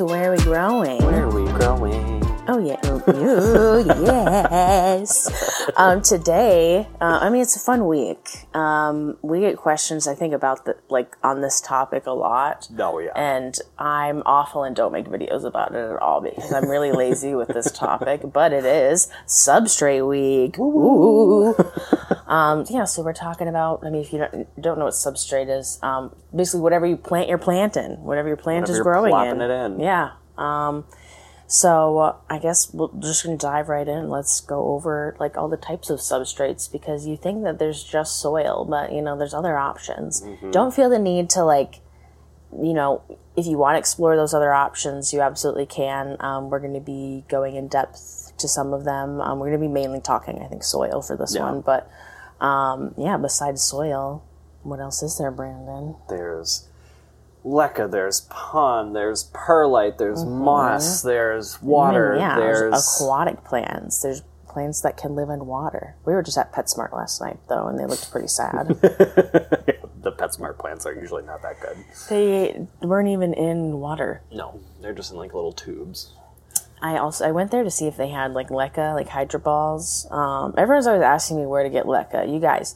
to Where Are We Growing? Oh, yeah. Oh, oh, yes. Um, today, uh, I mean, it's a fun week. Um, we get questions, I think, about the, like, on this topic a lot. Oh, yeah. And I'm awful and don't make videos about it at all because I'm really lazy with this topic, but it is Substrate Week. Ooh. Um, yeah, so we're talking about, I mean, if you don't, don't know what substrate is, um, basically whatever you plant, you're planting. Whatever your plant Whatever is growing in. in. Yeah. So uh, I guess we're just going to dive right in. Let's go over like all the types of substrates because you think that there's just soil, but you know, there's other options. Mm-hmm. Don't feel the need to like you know, if you want to explore those other options, you absolutely can. Um, we're going to be going in depth to some of them. Um, we're going to be mainly talking, I think, soil for this Yeah. one. But um, yeah, besides soil, what else is there, Brandon? There's leca, there's pon, there's perlite, there's moss, there's water, I mean, Mm-hmm. yeah, there's there's aquatic plants. There's plants that can live in water. We were just at PetSmart last night, though, and they looked pretty sad. the PetSmart plants are usually not that good. they weren't even in water. No, they're just in like little tubes. I also I went there to see if they had like leca, like hydro balls. Um, everyone's always asking me where to get leca. You guys,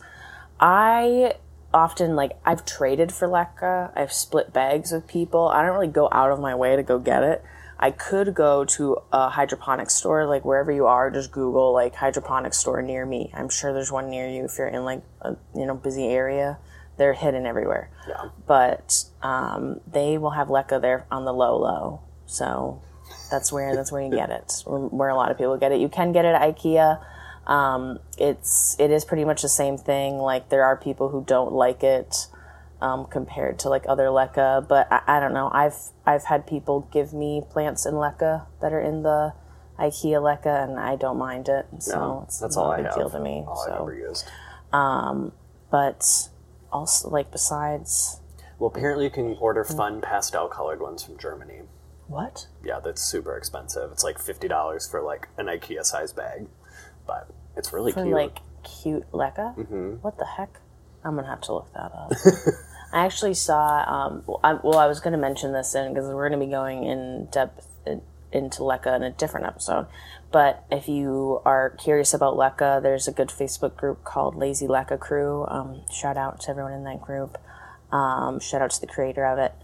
I often like I've traded for leca. I've split bags with people. I don't really go out of my way to go get it. I could go to a hydroponic store, like wherever you are. Just Google like hydroponic store near me. I'm sure there's one near you if you're in like a you know busy area. They're hidden everywhere Yeah. but um, they will have leca there on the low low. So that's where that's where you get it. Where, where a lot of people get it. You can get it at IKEA. Um, it's it is pretty much the same thing. Like there are people who don't like it um, compared to like other leca, but I, I don't know. I've I've had people give me plants in leca that are in the IKEA leca, and I don't mind it. So No, it's that's not all a I big deal to me. All so, ever used. but also like besides Well, apparently you can order Mm. fun pastel colored ones from Germany. what? Yeah, that's super expensive. It's like fifty dollars for like an IKEA size bag, but it's really for cute. like cute leca. Mm-hmm. What the heck? I'm gonna have to look that up. I actually saw. Um, well, I, well, I was gonna mention this in because we're gonna be going in depth in, into leca in a different episode. But if you are curious about leca, there's a good Facebook group called Lazy Leca Crew. Um, shout out to everyone in that group. Um, shout out to the creator of it.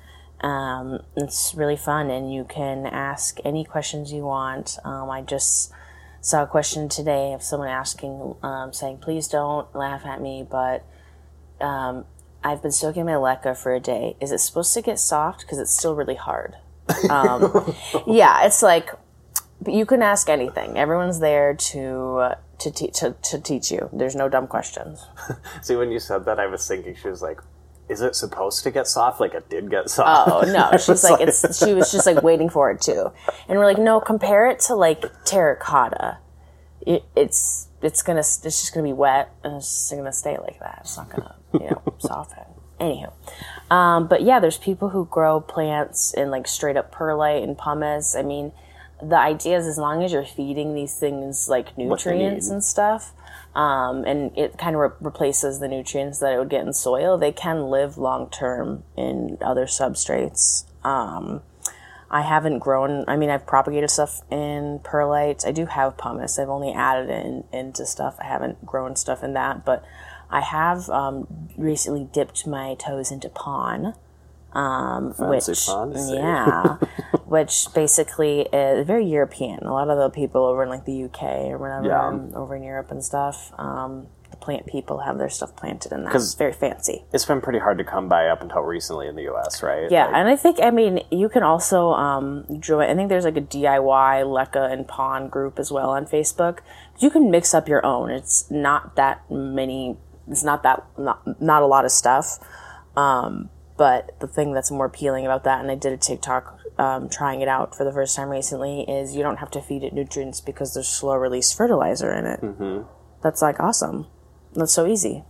Um, it's really fun, and you can ask any questions you want. Um, I just saw a question today of someone asking, um, saying, "Please don't laugh at me, but um, I've been soaking my leca for a day. Is it supposed to get soft? Because it's still really hard." Um, yeah, it's like you can ask anything. Everyone's there to uh, to, te- to to teach you. There's no dumb questions. See, when you said that, I was thinking she was like, "Is it supposed to get soft? Like it did get soft." Oh no, she's like it's. She was just like waiting for it too, and we're like, no, compare it to like terracotta. It, it's it's gonna it's just gonna be wet and it's just gonna stay like that. It's not gonna you know soften. Anywho, um, but yeah, there's people who grow plants in like straight up perlite and pumice. I mean, the idea is as long as you're feeding these things like nutrients and stuff, um, and it kind of re- replaces the nutrients that it would get in soil, they can live long term in other substrates. Um, I haven't grown. I mean, I've propagated stuff in perlite. I do have pumice. I've only added it in, into stuff. I haven't grown stuff in that, but I have um, recently dipped my toes into pon. Um, Fancy which, see. yeah, which basically is very European. A lot of the people over in like the UK or whatever, Yeah. over in Europe and stuff, um, the plant people have their stuff planted in that. It's very fancy. It's been pretty hard to come by up until recently in the U.S., right? Yeah, Like, and I think I mean you can also um, join. I think there's like a DIY Leca and Pon group as well on Facebook. You can mix up your own. It's not that many. It's not that not not a lot of stuff. Um, but the thing that's more appealing about that, and I did a TikTok um, trying it out for the first time recently, is you don't have to feed it nutrients because there's slow release fertilizer in it. Mm-hmm. That's like awesome. That's so easy.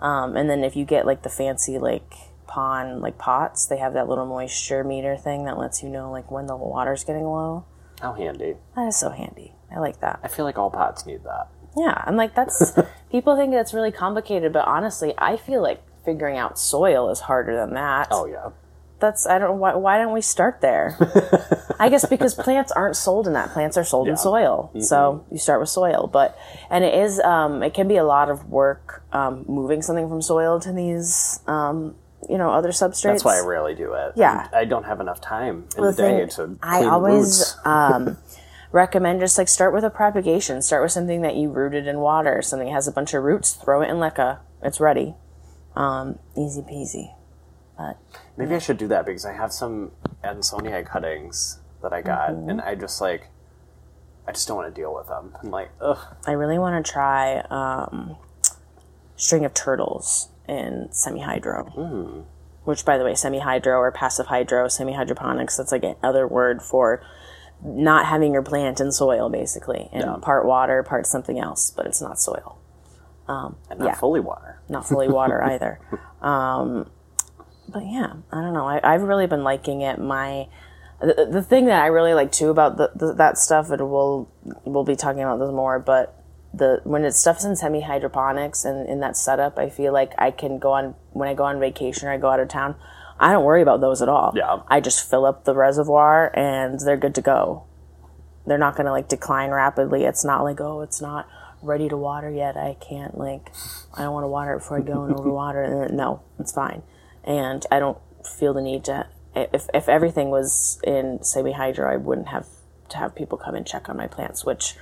Um, and then if you get like the fancy like pon like pots, they have that little moisture meter thing that lets you know like when the water's getting low. how handy. That is so handy. I like that. I feel like all pots need that. Yeah, I'm like that's people think that's really complicated, but honestly, I feel like figuring out soil is harder than that. Oh yeah, that's I don't why why don't we start there? I guess because plants aren't sold in that. Plants are sold in soil, so you start with soil. But and it is um, it can be a lot of work um, moving something from soil to these um, you know other substrates. That's why I rarely do it. Yeah. I don't have enough time in The the day to clean I always um, recommend just like start with a propagation. Start with something that you rooted in water. Something that has a bunch of roots. Throw it in leca. It's ready. Um, easy peasy. But maybe I should do that because I have some Adansonii cuttings that I got, Mm-hmm. and I just like, I just don't want to deal with them. I'm like, ugh. I really want to try um, string of turtles in semi-hydro. Which, by the way, semi-hydro or passive hydro, semi-hydroponics, that's like another word for not having your plant in soil, basically. And Yeah. part water, part something else, but it's not soil. And not Yeah. fully water. Not fully water either. Um, but yeah, I don't know. I, I've really been liking it. My the, the thing that I really like too about the, the, that stuff, and we'll we'll be talking about this more, but the when it's stuff's in semi hydroponics and in that setup, I feel like I can go on when I go on vacation or I go out of town. I don't worry about those at all. Yeah. I just fill up the reservoir and they're good to go. They're not going to like decline rapidly. It's not like oh, it's not ready to water yet. I can't like I don't want to water it before I go and overwater. it. No, it's fine. And I don't feel the need to. If if everything was in semi hydro, I wouldn't have to have people come and check on my plants, which.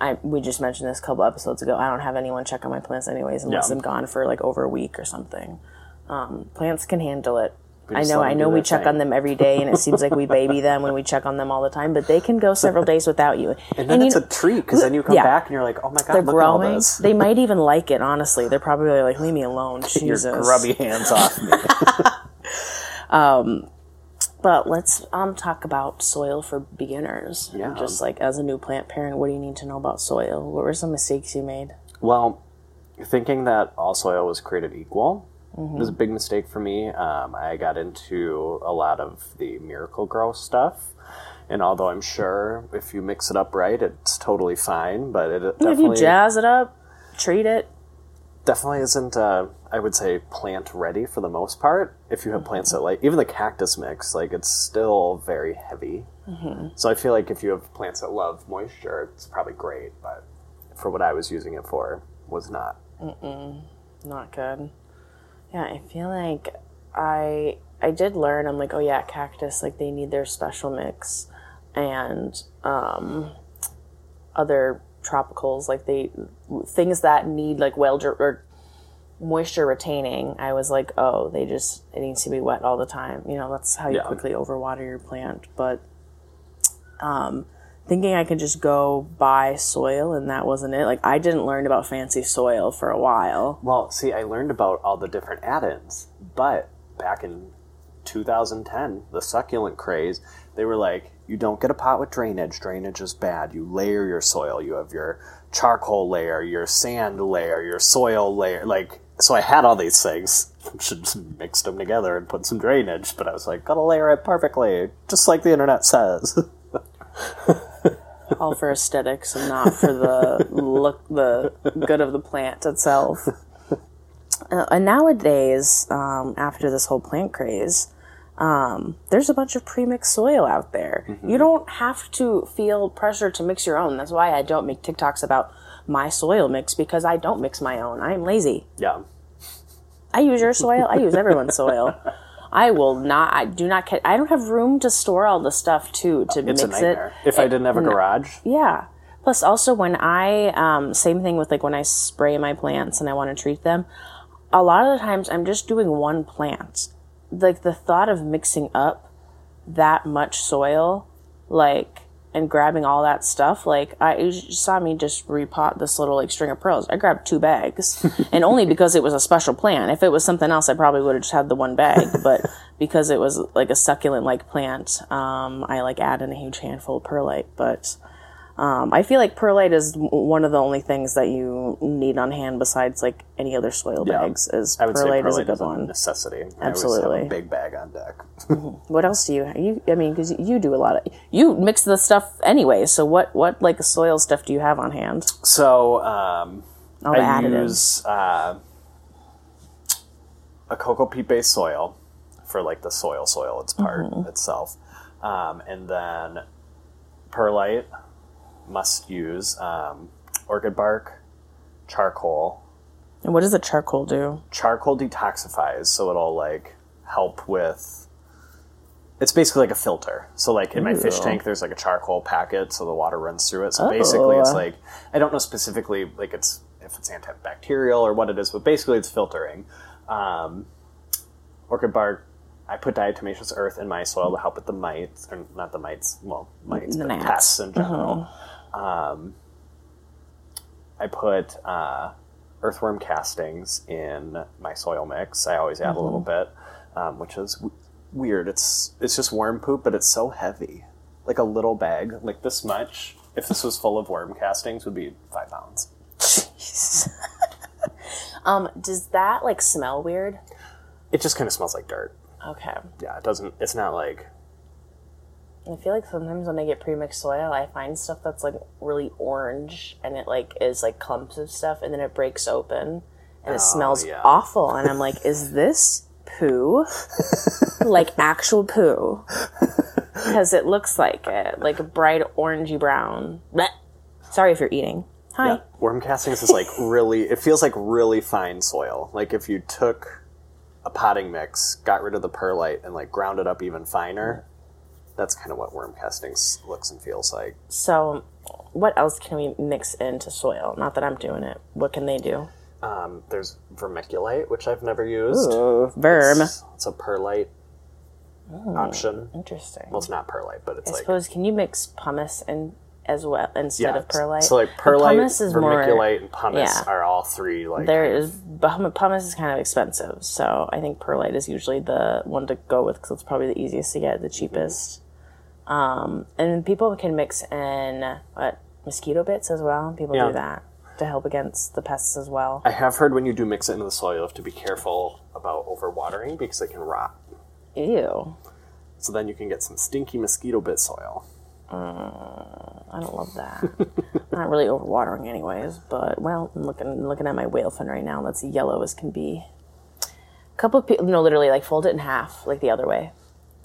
I, we just mentioned this a couple episodes ago. I don't have anyone check on my plants anyways, unless Yeah. I'm gone for like over a week or something. Um, plants can handle it. I know, I know we check thing. on them every day, and it seems like we baby them when we check on them all the time. But they can go several days without you. And then you it's know, a treat because then you come Yeah. back and you're like, oh my god, they're look at all growing. They might even like it. Honestly, they're probably like, "Leave me alone." Jesus. Your grubby hands off me. um, But let's um talk about soil for beginners. Yeah. Just like as a new plant parent, what do you need to know about soil? What were some mistakes you made? well, thinking that all soil was created equal Mm-hmm. was a big mistake for me. Um, I got into a lot of the Miracle-Gro stuff. And although I'm sure if you mix it up right, it's totally fine, but it If you jazz it up, treat it. definitely isn't uh, i would say plant ready for the most part if you have plants that like even the cactus mix like it's still very heavy so i feel like if you have plants that love moisture it's probably great but for what i was using it for was not not good. Yeah, I feel like I I did learn. I'm like, oh yeah, cactus like they need their special mix, and um, other tropicals like they things that need like well or moisture retaining. I was like, oh, they just it needs to be wet all the time. You know, that's how you Yeah. quickly overwater your plant. But um, thinking I could just go buy soil and that wasn't it. Like I didn't learn about fancy soil for a while. well see i learned about all the different add-ins but back in 2010 the succulent craze they were like you don't get a pot with drainage. Drainage is bad. You layer your soil. You have your charcoal layer your sand layer your soil layer. Like so i had all these things. Should just mixed them together and put some drainage but i was like gotta layer it perfectly just like the internet says all for aesthetics and not for the look, the good of the plant itself. Uh, and nowadays, um, after this whole plant craze, um, there's a bunch of premixed soil out there. You don't have to feel pressure to mix your own. That's why I don't make TikToks about my soil mix because I don't mix my own. I am lazy. yeah I use your soil. I use everyone's soil. I will not. I do not. I don't have room to store all the stuff too to it's mix a it. if i didn't have a garage Yeah. Plus, also when I um, same thing with like when I spray my plants and I want to treat them. A lot of the times I'm just doing one plant. Like the thought of mixing up that much soil, like and grabbing all that stuff, like I you saw me just repot this little like string of pearls. I grabbed two bags, and only because it was a special plant. If it was something else, I probably would have just had the one bag. But because it was like a succulent like plant, um, I like added a huge handful of perlite. But um, I feel like perlite is one of the only things that you need on hand besides like any other soil Yeah. bags. Is i would perlite, say is a good is a one. necessity I Absolutely. have a big bag on deck What else do you you? I mean, because you do a lot of you mix the stuff anyway. So what what like soil stuff do you have on hand? So um, All the I additives. use uh, a cocoa peat based soil for like the soil soil its part itself. Um, and then perlite must use um, orchid bark, charcoal. And what does the charcoal do? Charcoal detoxifies, so it'll like help with. It's basically like a filter. So like in my fish tank, there's like a charcoal packet, so the water runs through it. So basically, it's Oh. like I don't know specifically like it's if it's antibacterial or what it is, but basically it's filtering. Um, orchid bark. I put diatomaceous earth in my soil to help with the mites, or not the mites, well, mites, The but gnats. pests in general. Um, I put uh, earthworm castings in my soil mix. I always add a little bit, um, which is w- weird. It's it's just worm poop, but it's so heavy, like a little bag, like this much. If this was full of worm castings, would be five pounds. Jeez. um, does that like smell weird? It just kind of smells like dirt. Okay. Yeah, it doesn't. It's not like I feel like sometimes when I get pre-mixed soil, I find stuff that's like really orange and it like is like clumps of stuff and then it breaks open and it oh, smells yeah. awful and I'm like, is this poo? like actual poo? Because it looks like it, like a bright orangey brown. Blech. Sorry if you're eating. Hi. Yeah. Worm castings is like really, it feels like really fine soil. Like if you took a potting mix, got rid of the perlite, and like ground it up even finer, that's kind of what worm castings looks and feels like. So, what else can we mix into soil? Not that I'm doing it. What can they do? Um, there's vermiculite, which I've never used. Verm. It's, it's a perlite option. Interesting. Well, it's not perlite, but it's I like suppose can you mix pumice in as well instead of perlite? So like But perlite, pumice is more. vermiculite, and pumice yeah. are all three like There is pumice is kind of expensive, so I think perlite is usually the one to go with because it's probably the easiest to get, the cheapest. Um, and people can mix in what mosquito bits as well. People Yeah. do that to help against the pests as well. I have heard when you do mix it into the soil, you have to be careful about overwatering because it can rot. Ew, So then you can get some stinky mosquito bit soil. I don't love that. Not really overwatering, anyways. But well, I'm looking looking at my whale fin right now. That's yellow as can be. A couple of people, no, literally like fold it in half, like the other way.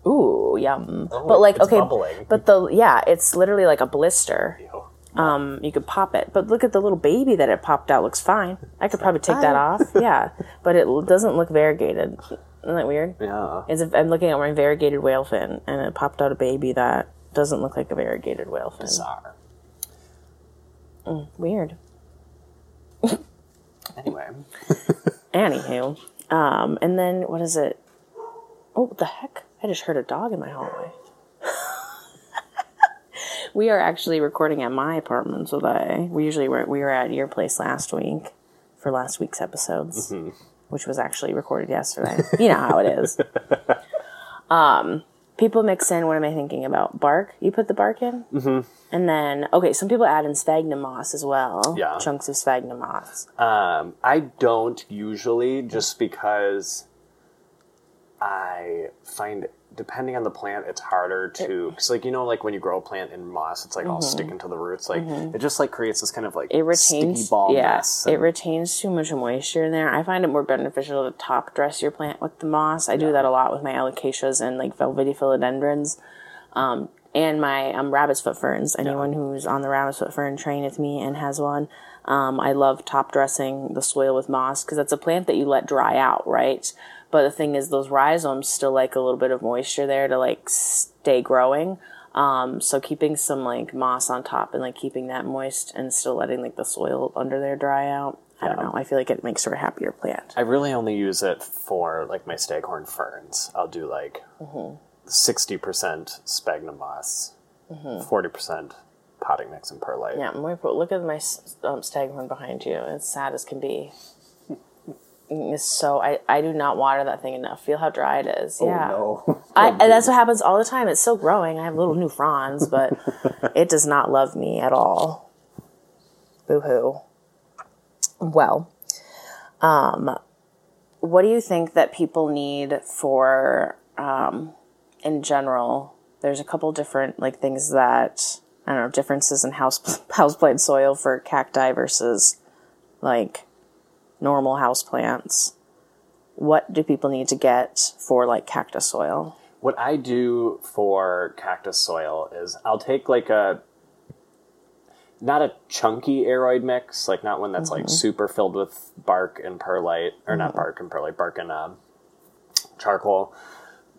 Ooh, yum. but like, it's okay, bubbling. but the yeah, it's literally like a blister. Ew. Um, you could pop it, but look at the little baby that it popped out. Looks fine. I could probably take that off. Yeah, but it doesn't look variegated. Isn't that weird? Yeah. As if I'm looking at my variegated whale fin, and it popped out a baby that doesn't look like a variegated whale fin. Bizarre. Weird. Anyway, Anywho, um, and then what is it? Oh, the heck! I just heard a dog in my hallway. we are actually recording at my apartment today. We usually were we were at your place last week for last week's episodes, which was actually recorded yesterday. you know how it is. Um, people mix in. What am I thinking about? Bark. You put the bark in, mm-hmm. and then okay. Some people add in sphagnum moss as well. Yeah. chunks of sphagnum moss. um, I don't usually just because I find depending on the plant, it's harder to because like you know like when you grow a plant in moss, it's like all sticking to the roots. Like it just like creates this kind of like Mm-hmm. it retains sticky ball yeah, mess. it and- retains too much moisture in there. I find it more beneficial to top dress your plant with the moss. I do that a lot with my alocasias and like velvety philodendrons. Um, and my um, rabbit's foot ferns. Anyone who's on the rabbit's foot fern train with me and has one, um, I love top dressing the soil with moss because that's a plant that you let dry out, right? But the thing is, those rhizomes still like a little bit of moisture there to like stay growing. Um, so keeping some like moss on top and like keeping that moist and still letting like the soil under there dry out. I don't know. I feel like it makes for a happier plant. I really only use it for like my staghorn ferns. I'll do like Mm-hmm. 60 percent sphagnum moss, 40 percent potting mix and perlite. Mm-hmm. Yeah, put. Look at my um, staghorn behind you. It's sad as can be. It's so I, I do not water that thing enough. Feel how dry it is. yeah. Oh, no. I, and that's what happens all the time. It's still growing. I have little new fronds, but it does not love me at all. Boo hoo. Well, um, what do you think that people need for, um, in general? There's a couple different like things that I don't know differences in house houseplant soil for cacti versus like normal houseplants. what do people need to get for like cactus soil? What I do for cactus soil is I'll take like a not a chunky aroid mix, like not one that's like super filled with bark and perlite, or not bark and perlite, bark and uh, charcoal.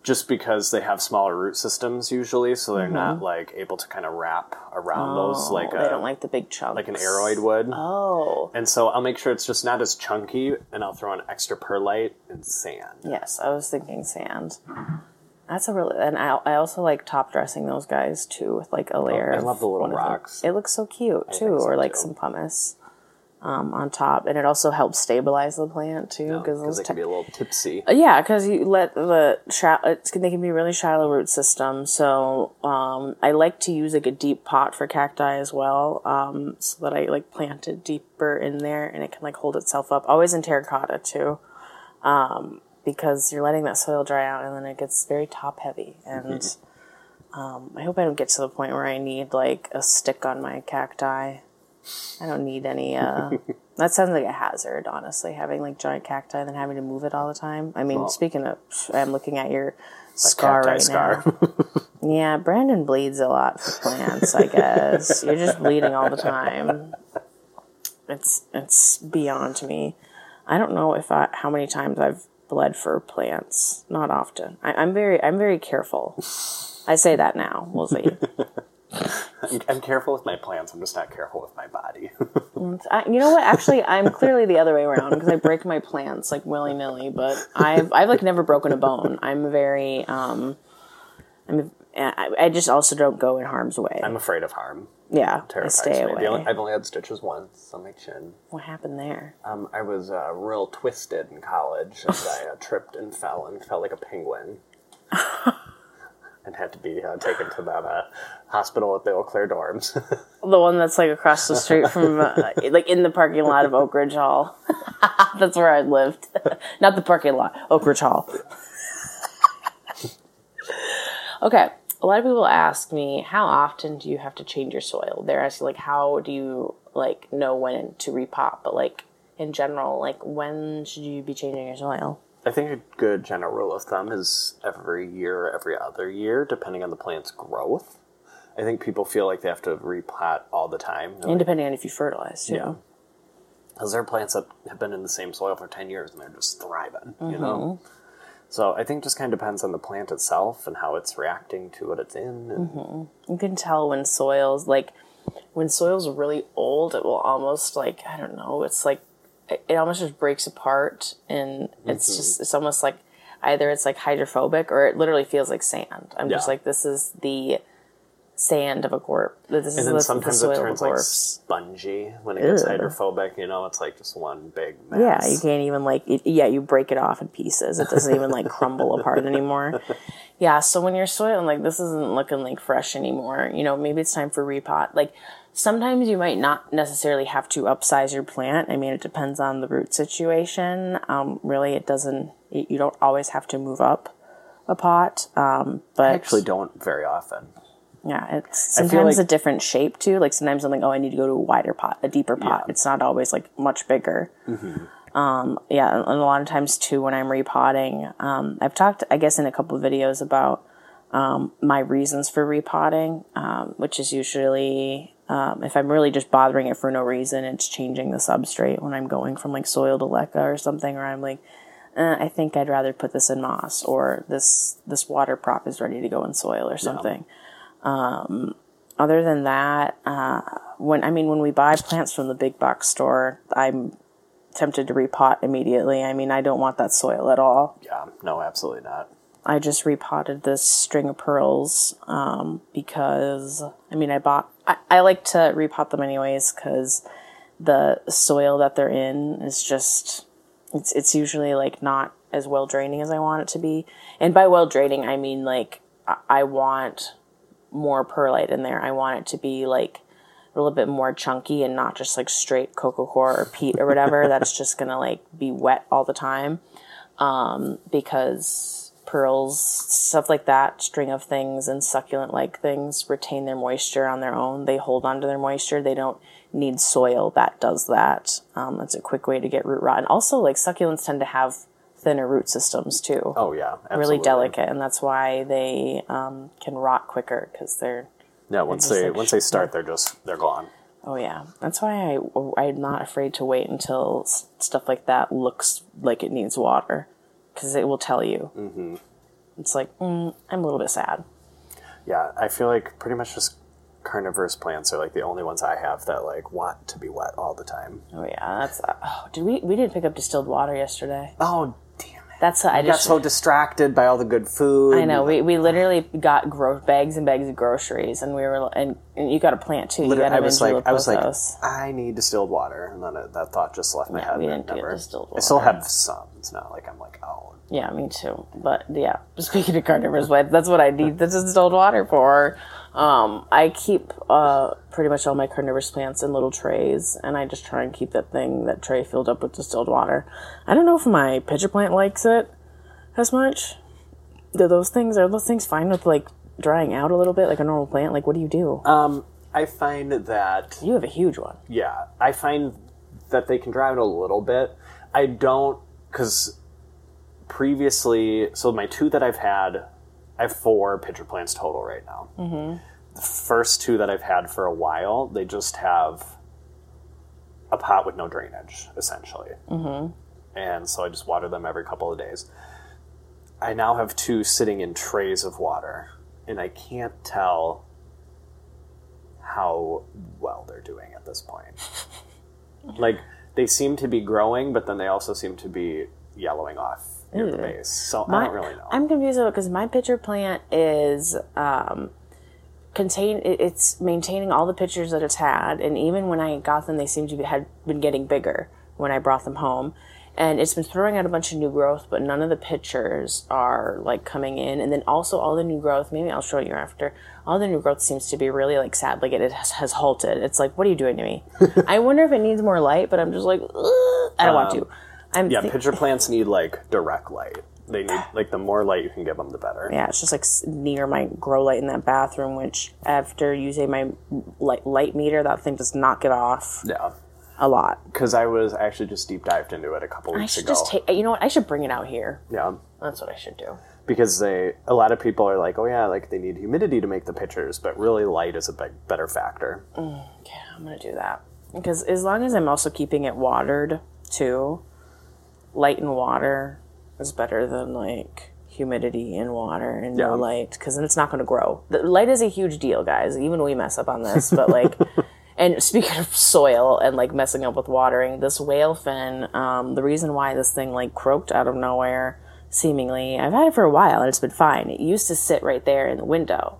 Just because they have smaller root systems usually, so they're not mm-hmm. like able to kind of wrap around those oh, like Oh, a they uh, don't like the big chunks. like an aroid would. Oh, And so I'll make sure it's just not as chunky, and I'll throw in extra perlite and sand. yes, I was thinking sand. That's a really, and I, I also like top dressing those guys too with like a oh, layer. I of love the little rocks. It looks so cute too, so, or like too. some pumice um, on top, and it also helps stabilize the plant too Because those they can be a little tipsy. Yeah, because you let the they can be really shallow root system. So um, I like to use like a deep pot for cacti as well, um, so that I like plant it deeper in there and it can like hold itself up. Always in terracotta too, um, because you're letting that soil dry out and then it gets very top heavy. And um, I hope I don't get to the point where I need like a stick on my cacti. I don't need any. Uh, that sounds like a hazard, honestly, having like giant cacti and then having to move it all the time. I mean, Well- speaking of, I'm looking at your scar right scar. now. Yeah, Brandon bleeds a lot for plants. I guess you're just bleeding all the time. It's it's beyond me. I don't know if I how many times I've bled for plants. Not often. I, I'm very I'm very careful. I say that now. We'll see. I'm, I'm careful with my plants. I'm just not careful with my body. I, you know what? Actually, I'm clearly the other way around because I break my plants like willy nilly. But I've I've like never broken a bone. I'm very um, I'm I, I just also don't go in harm's way. I'm afraid of harm. yeah, I Terrifies stay me. away. Only, I've only had stitches once on my chin. what happened there? Um, I was uh, real twisted in college, and I uh, tripped and fell and felt like a penguin, and had to be uh, taken to that uh, hospital at the Eau Claire dorms. The one that's like across the street from, uh, like in the parking lot of Oak Ridge Hall. that's where I lived. Not the parking lot, Oak Ridge Hall. okay. A lot of people ask me, how often do you have to change your soil? They're asking, like, how do you, like, know when to repot? But, like, in general, like, when should you be changing your soil? I think a good general rule of thumb is every year, or every other year, depending on the plant's growth. I think people feel like they have to repot all the time. And depending on if you fertilize, too. Yeah. Because there are plants that have been in the same soil for 10 years and they're just thriving, you know? Mm-hmm. So I think just kind of depends on the plant itself and how it's reacting to what it's in. And mm-hmm. you can tell when soils like when soil's really old it will almost like i don't know it's like it, almost just breaks apart and it's just it's almost like either it's like hydrophobic or it literally feels like sand. I'm just like this is the sand of a corpse this And the, then the sometimes soil it turns like spongy when it gets Ew. hydrophobic. You know, it's like just one big mess. yeah you can't even like it, yeah you break it off in pieces it doesn't even like crumble apart anymore yeah so when you're soiling like this isn't looking like fresh anymore you know maybe it's time for repot like sometimes you might not necessarily have to upsize your plant i mean it depends on the root situation um, really it doesn't you you don't always have to move up a pot um, but I actually don't very often. Yeah, it's sometimes like- a different shape too. Like sometimes I'm like, oh, I need to go to a wider pot, a deeper pot. Yeah. It's not always like much bigger. Um, yeah, and a lot of times too when I'm repotting, um, I've talked, I guess, in a couple of videos about um, my reasons for repotting, um, which is usually um, if I'm really just bothering it for no reason, it's changing the substrate when I'm going from like soil to leca or something, or I'm like. Uh, I think I'd rather put this in moss, or this this water prop is ready to go in soil, or something other than that, uh, when I mean when we buy plants from the big box store, I'm tempted to repot immediately. I mean, I don't want that soil at all. Yeah, no, absolutely not. I just repotted this string of pearls um, because I mean I bought. I, I like to repot them anyways because the soil that they're in is just it's it's usually like not as well draining as I want it to be. And by well draining, I mean like I, I want more perlite in there. I want it to be like a little bit more chunky and not just like straight coco coir or peat or whatever that's just gonna like be wet all the time. Um, because pearls, stuff like that, string of things and succulent like things retain their moisture on their own. They hold on to their moisture. They don't need soil that does that. Um, that's a quick way to get root rot. And also like succulents tend to have thinner root systems too. Oh yeah, absolutely. really delicate, and that's why they um, can rot quicker because they're. Yeah, once they like, once they start, they're just they're gone. Oh yeah, that's why I I'm not afraid to wait until stuff like that looks like it needs water, because it will tell you. Mm-hmm. It's like mm, I'm a little bit sad. Yeah, I feel like pretty much just carnivorous plants are like the only ones I have that like want to be wet all the time. Oh yeah, that's. Uh, oh, did we we didn't pick up distilled water yesterday? Oh it! I I got so distracted by all the good food. I know we, we literally got gro- bags and bags of groceries, and we were and, and you got a plant too. You got I was like, I was like, I need distilled water, and then it, that thought just left my Yeah, head. we didn't get never- distilled I still have some. It's not like I'm like, oh, Yeah, me too. But yeah, speaking of carnivorous plants, that's what I need the distilled water for. Um, I keep uh, pretty much all my carnivorous plants in little trays, and I just try and keep that thing, that tray filled up with distilled water. I don't know if my pitcher plant likes it as much. Do those things are those things fine with like drying out a little bit, like a normal plant? Like, what do you do? Um, I find that you have a huge one. yeah, I find that they can dry out a little bit. I don't because previously, so my two that I've had, I have four pitcher plants total right now. Mm-hmm. The first two that I've had for a while, they just have a pot with no drainage, essentially. Mm-hmm. And so I just water them every couple of days. I now have two sitting in trays of water, and I can't tell how well they're doing at this point. like they seem to be growing, but then they also seem to be yellowing off the base. So I don't really know. I'm confused about because my pitcher plant is um, contain. It's maintaining all the pitchers that it's had, and even when I got them, they seem to be, had been getting bigger when I brought them home. And it's been throwing out a bunch of new growth, but none of the pitchers are like coming in. And then also all the new growth. Maybe I'll show you after. All the new growth seems to be really like sad. Like it, it has, has halted. It's like, what are you doing to me? I wonder if it needs more light, but I'm just like, "Ugh, I don't want to. I'm yeah, thi- pitcher plants need like direct light. They need like the more light you can give them, the better. yeah, it's just like s- near my grow light in that bathroom, which after using my light, light meter, that thing does not get off Yeah, a lot. because I was actually just deep dived into it a couple I weeks should ago. just take, you know what? I should bring it out here. yeah, That's what I should do. because they a lot of people are like, oh yeah, like they need humidity to make the pitchers, but really light is a big better factor. Mm, yeah, I'm gonna do that because as long as I'm also keeping it watered too, light and water is better than like humidity and water and Yeah. no light because then it's not going to grow. The light is a huge deal, guys. Even we mess up on this, but like. And speaking of soil and like messing up with watering, this whale fin, um, the reason why this thing like croaked out of nowhere, seemingly, I've had it for a while and it's been fine. It used to sit right there in the window.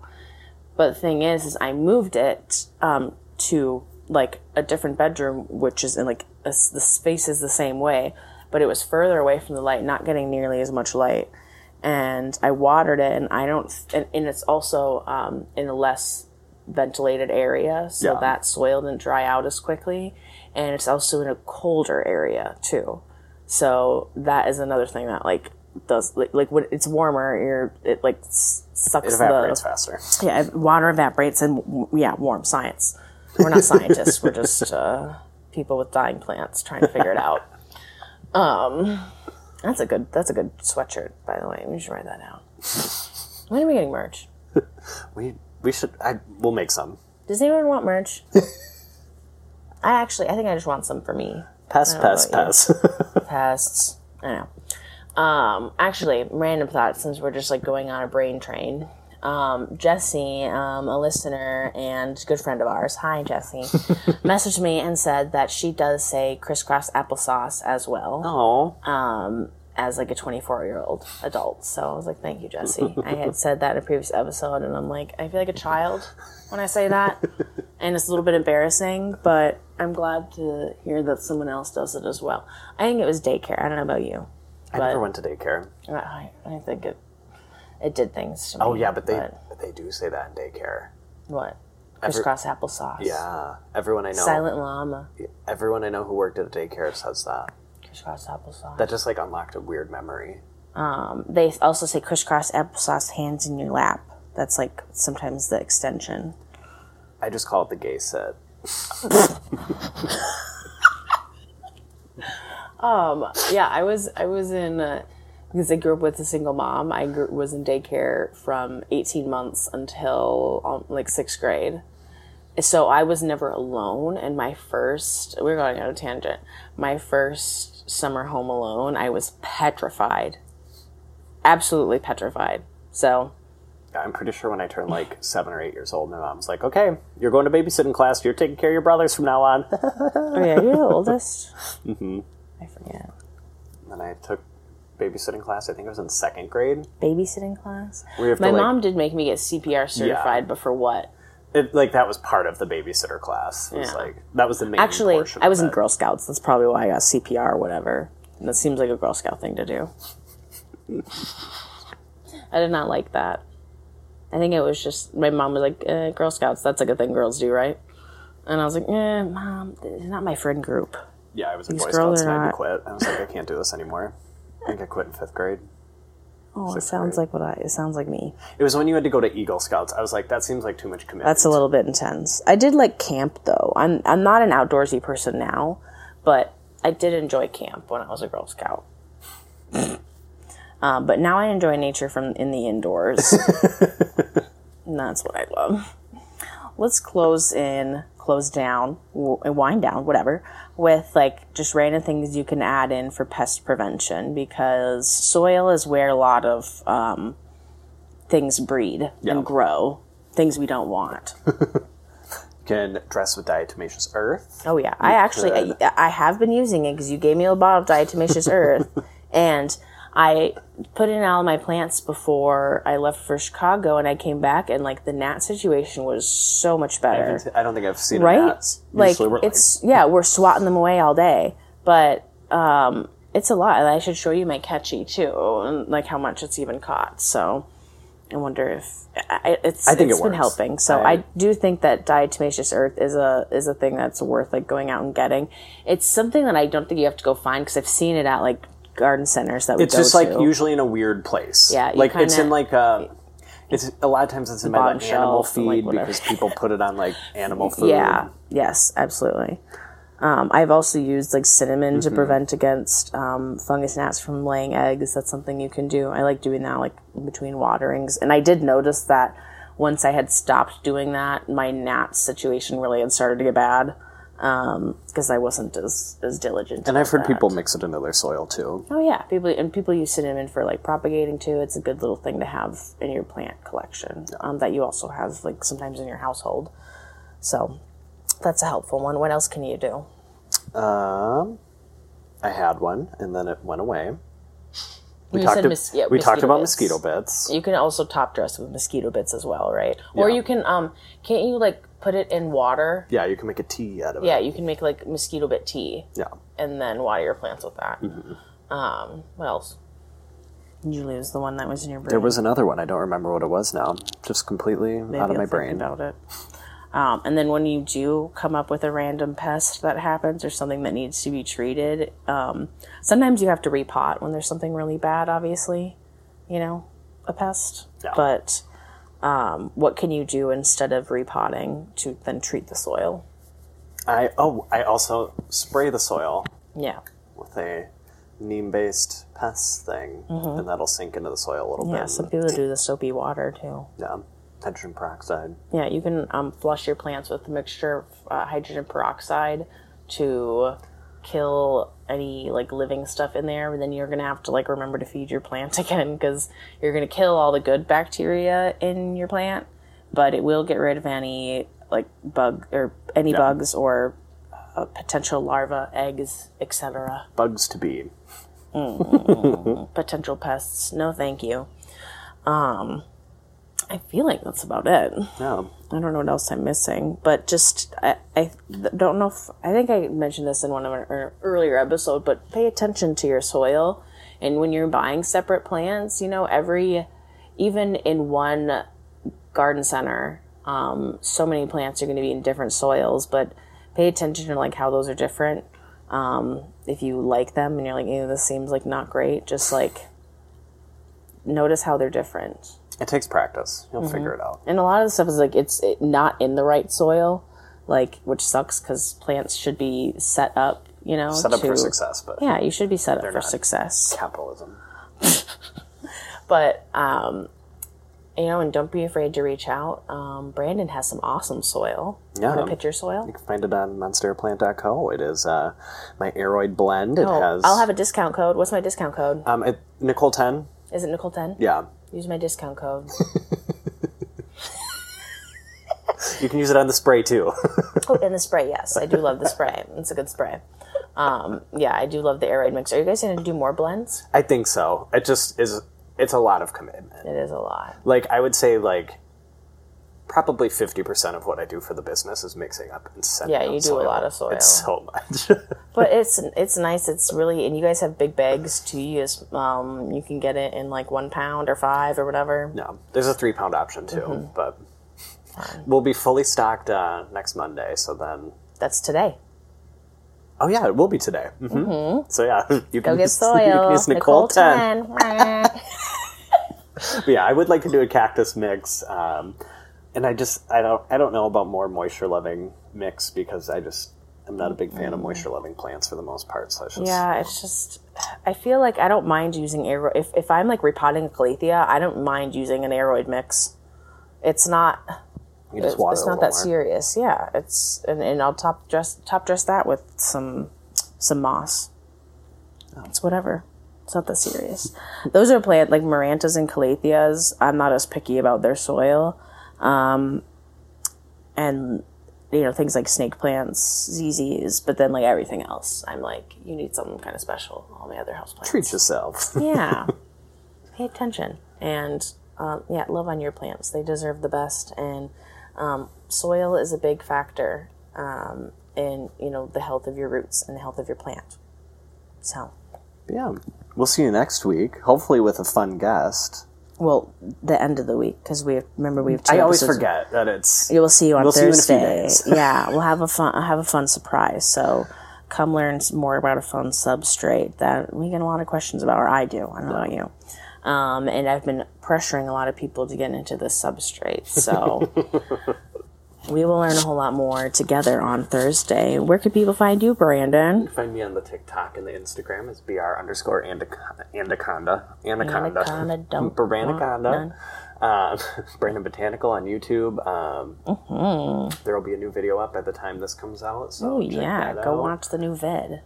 But the thing is, is I moved it um, to like a different bedroom, which is in like a the space is the same way, but it was further away from the light, not getting nearly as much light. And I watered it, and I don't, and, and it's also um, in a less ventilated area, so Yeah. that soil didn't dry out as quickly, and it's also in a colder area too. So that is another thing that like does like, like when it's warmer, you're it like sucks It evaporates the faster. yeah, water evaporates and yeah, warm science. We're not scientists. we're just uh, people with dying plants trying to figure it out. Um, that's a good. That's a good sweatshirt, by the way. We should write that down. When are we getting merch? We we should. I we'll make some. Does anyone want merch? I actually, I think I just want some for me. Know pest, pest. Pests. I don't know. Um, actually, random thought since we're just like going on a brain train. Um, Jesse, um, a listener and good friend of ours, hi Jesse, messaged me and said that she does say crisscross applesauce as well Oh, um, as like a 24 year old adult. So I was like, thank you, Jesse. I had said that in a previous episode, and I'm like, I feel like a child when I say that, and it's a little bit embarrassing, but I'm glad to hear that someone else does it as well. I think it was daycare. I don't know about you. I never went to daycare. I, I think it it did things to me. Oh yeah, but they they do say that in daycare. what crisscross applesauce. Yeah, everyone I know, Silent llama. everyone I know who worked at a daycare says that. Crisscross applesauce. That just like unlocked a weird memory. Um, they also say crisscross applesauce hands in your lap. That's like sometimes the extension. I just call it the gay set. Yeah, I was I was in uh, because I grew up with a single mom. I grew, was in daycare from 18 months until um, like sixth grade. So I was never alone. And my first, we're going on a tangent. My first summer home alone, I was petrified. Absolutely petrified. So I'm pretty sure when I turned like seven or eight years old, my mom's like, "Okay, you're going to babysitting class. You're taking care of your brothers from now on." Oh yeah, you're the oldest. mm-hmm. I forget. and I took babysitting class. I think it was in second grade. Babysitting class. We have to, My like- mom did make me get CPR certified, but for what? It, like that was part of the babysitter class. It was Yeah. like that was the main. Actually, I was in. Girl Scouts. That's probably why I got CPR or whatever. And that seems like a Girl Scout thing to do. I did not like that. I think it was just my mom was like, eh, "Girl Scouts, that's like a thing girls do, right?" And I was like, "Yeah, mom, it's not my friend group." Yeah, I was in Boy Scouts and I had to quit. I was like, I can't do this anymore. I think I quit in fifth grade. Oh, it Sixth sounds grade. like what I. It sounds like me. It was when you had to go to Eagle Scouts. I was like, that seems like too much commitment. That's a little bit intense. I did like camp though. I'm I'm not an outdoorsy person now, but I did enjoy camp when I was a Girl Scout. um, but now I enjoy nature from in the indoors. and that's what I love. Let's close in, close down, w- wind down, whatever, with like just random things you can add in for pest prevention because soil is where a lot of um, things breed Yeah. and grow. Things we don't want. You can dress with diatomaceous earth. Oh yeah, I actually. I, I have been using it because you gave me a bottle of diatomaceous earth, and I put in all my plants before I left for Chicago, and I came back, and like the gnat situation was so much better, I don't think I've seen right? that. Like it's yeah, we're swatting them away all day, but um, it's a lot. And I should show you my catchy too, and like how much it's even caught. So. I wonder if I, it's. I think it's it been helping. So I- I do think that diatomaceous earth is a is a thing that's worth like going out and getting. It's something that I don't think you have to go find because I've seen it at like garden centers that we go to. It's go just like to. usually in a weird place. Yeah, you like it's kinda- in like a. It's a lot of times it's in by bottom the animal shelf and, like, feed whatever. because people put it on like animal food. Yeah. Yes, absolutely. Um, I've also used like cinnamon Mm-hmm. to prevent against um, fungus gnats from laying eggs. That's something you can do. I like doing that like between waterings. And I did notice that once I had stopped doing that, my gnat situation really had started to get bad because I wasn't as as diligent. And I've heard about people mix it into their soil too. Oh yeah, people and people use cinnamon for like propagating too. It's a good little thing to have in your plant collection um, that you also have like sometimes in your household. So that's a helpful one. What else can you do? Um, I had one and then it went away. We You talked. said to- mos- yeah, we talked mosquito about bits. mosquito bits. You can also top dress with mosquito bits as well, right? Or you can um can't you like put it in water? Yeah, you can make a tea out of it. Yeah, you can make like mosquito bit tea Yeah. and then water your plants with that. Mm-hmm. Um, what else? Did you lose the one that was in your brain? There was another one. I don't remember what it was now. Just completely Maybe out of I'll my think brain. about it. Um, and then when you do come up with a random pest that happens or something that needs to be treated, um, sometimes you have to repot when there's something really bad. Obviously, you know, a pest. Yeah. But um, what can you do instead of repotting to then treat the soil? I oh, I also spray the soil Yeah, with a neem-based pest thing, and that'll sink into the soil a little Mm-hmm. yeah. Some people do the soapy water too. yeah, hydrogen peroxide. Yeah, you can um, flush your plants with a mixture of uh, hydrogen peroxide to kill any like living stuff in there. But then you're gonna have to like remember to feed your plant again because you're gonna kill all the good bacteria in your plant, but it will get rid of any like bug or any bugs or uh, potential larvae, eggs, etc. Bugs to be. Potential pests. No, thank you. Um, I feel like that's about it. Yeah. I don't know what else I'm missing, but just I, I don't know if I think I mentioned this in one of our earlier episode, but pay attention to your soil, and when you're buying separate plants, you know every even in one garden center, um, so many plants are going to be in different soils, but pay attention to like how those are different. Um, if you like them and you're like, "Ew, this seems like not great," just like notice how they're different It takes practice. You'll Mm-hmm. figure it out. and a lot of the stuff is like it's it, not in the right soil like which sucks because plants should be set up you know Set up to, for success, but yeah you should be set up for success capitalism. but um, you know, and don't be afraid to reach out. Um, Brandon has some awesome soil. Yeah. Want to pitch your soil? You can find it on monsterplant.co. It is uh, my aeroid blend. It Oh, has. I'll have a discount code. What's my discount code? um, it, Nicole ten. Is it Nicole ten? Yeah, Use my discount code. you can use it on the spray too. oh, and the spray. Yes, I do love the spray. It's a good spray. Um, yeah, I do love the aroid mix. Are you guys going to do more blends? I think so. It just is. It's a lot of commitment. It is a lot. Like I would say, like probably fifty percent of what I do for the business is mixing up and sending. Yeah, you do a lot of soil. It's so much. But it's it's nice. It's really and you guys have big bags too. You just, um you can get it in like one pound or five or whatever. no, there's a three pound option too, Mm-hmm. but we'll be fully stocked uh, next Monday. So then. That's today. Oh yeah, it will be today. hmm So yeah, you Go can get soil. You can use Nicole, ten. 10. But yeah, I would like to do a cactus mix, um, and I just I don't I don't know about more moisture loving mix because I just I'm not a big fan of mm. moisture loving plants for the most part. So it's just yeah, it's just I feel like I don't mind using aroid if if I'm like repotting a calathea, I don't mind using an aroid mix. It's not it's, it's not that more. serious. Yeah, it's and, and I'll top dress top dress that with some some moss. Oh. It's whatever. It's not that serious. Those are plant like Marantas and Calatheas. I'm not as picky about their soil, um, and you know things like snake plants, ZZs. But then like everything else, I'm like you need something kind of special. All the other house plants. Treat yourself. Yeah. Pay attention. And um, yeah, love on your plants. They deserve the best. And um, soil is a big factor um, in, you know, the health of your roots and the health of your plant. So, yeah, we'll see you next week. Hopefully with a fun guest. Well, the end of the week, because we have, remember we have two I always episodes- forget that it's You will see you on We'll see you in a few Thursday. days. yeah, we'll have a fun have a fun surprise. So come learn some more about a fun substrate that we get a lot of questions about, or I do. I don't know about you. Um, and I've been pressuring a lot of people to get into this substrate. So we will learn a whole lot more together on Thursday. Where can people find you, Brandon? Find me on the TikTok and the Instagram is br underscore anaconda anaconda anaconda Anaconda. Um, Brandon Botanical on YouTube. Um, There will be a new video up by the time this comes out. So Mm-hmm. Oh yeah, go out. watch the new vid.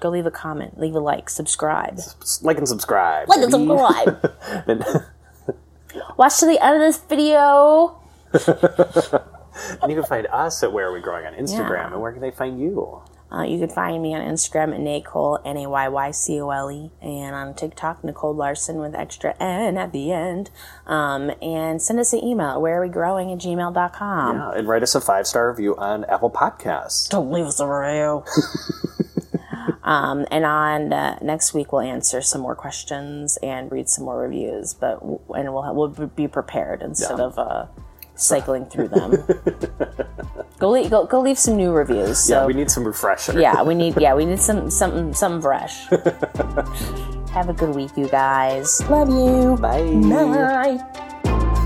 go leave a comment, leave a like, subscribe. like and subscribe. Like and subscribe. Watch to the end of this video. and you can find us at Where Are We Growing on Instagram. Yeah. And where can they find you? Uh, you can find me on Instagram at Nicole, N A Y Y C O L E, and on TikTok, Nicole Larson with extra N at the end. Um, and send us an email at where are we growing at gmail.com. Yeah, and write us a five star review on Apple Podcasts. Don't leave us a review. um, and on uh, next week, we'll answer some more questions and read some more reviews, but and we'll we'll be prepared instead Yeah. of uh, cycling through them. go, leave, go go leave some new reviews. So yeah, we need some refresher. yeah, we need yeah, we need some something something fresh. Have a good week, you guys. Love you. Bye. Bye.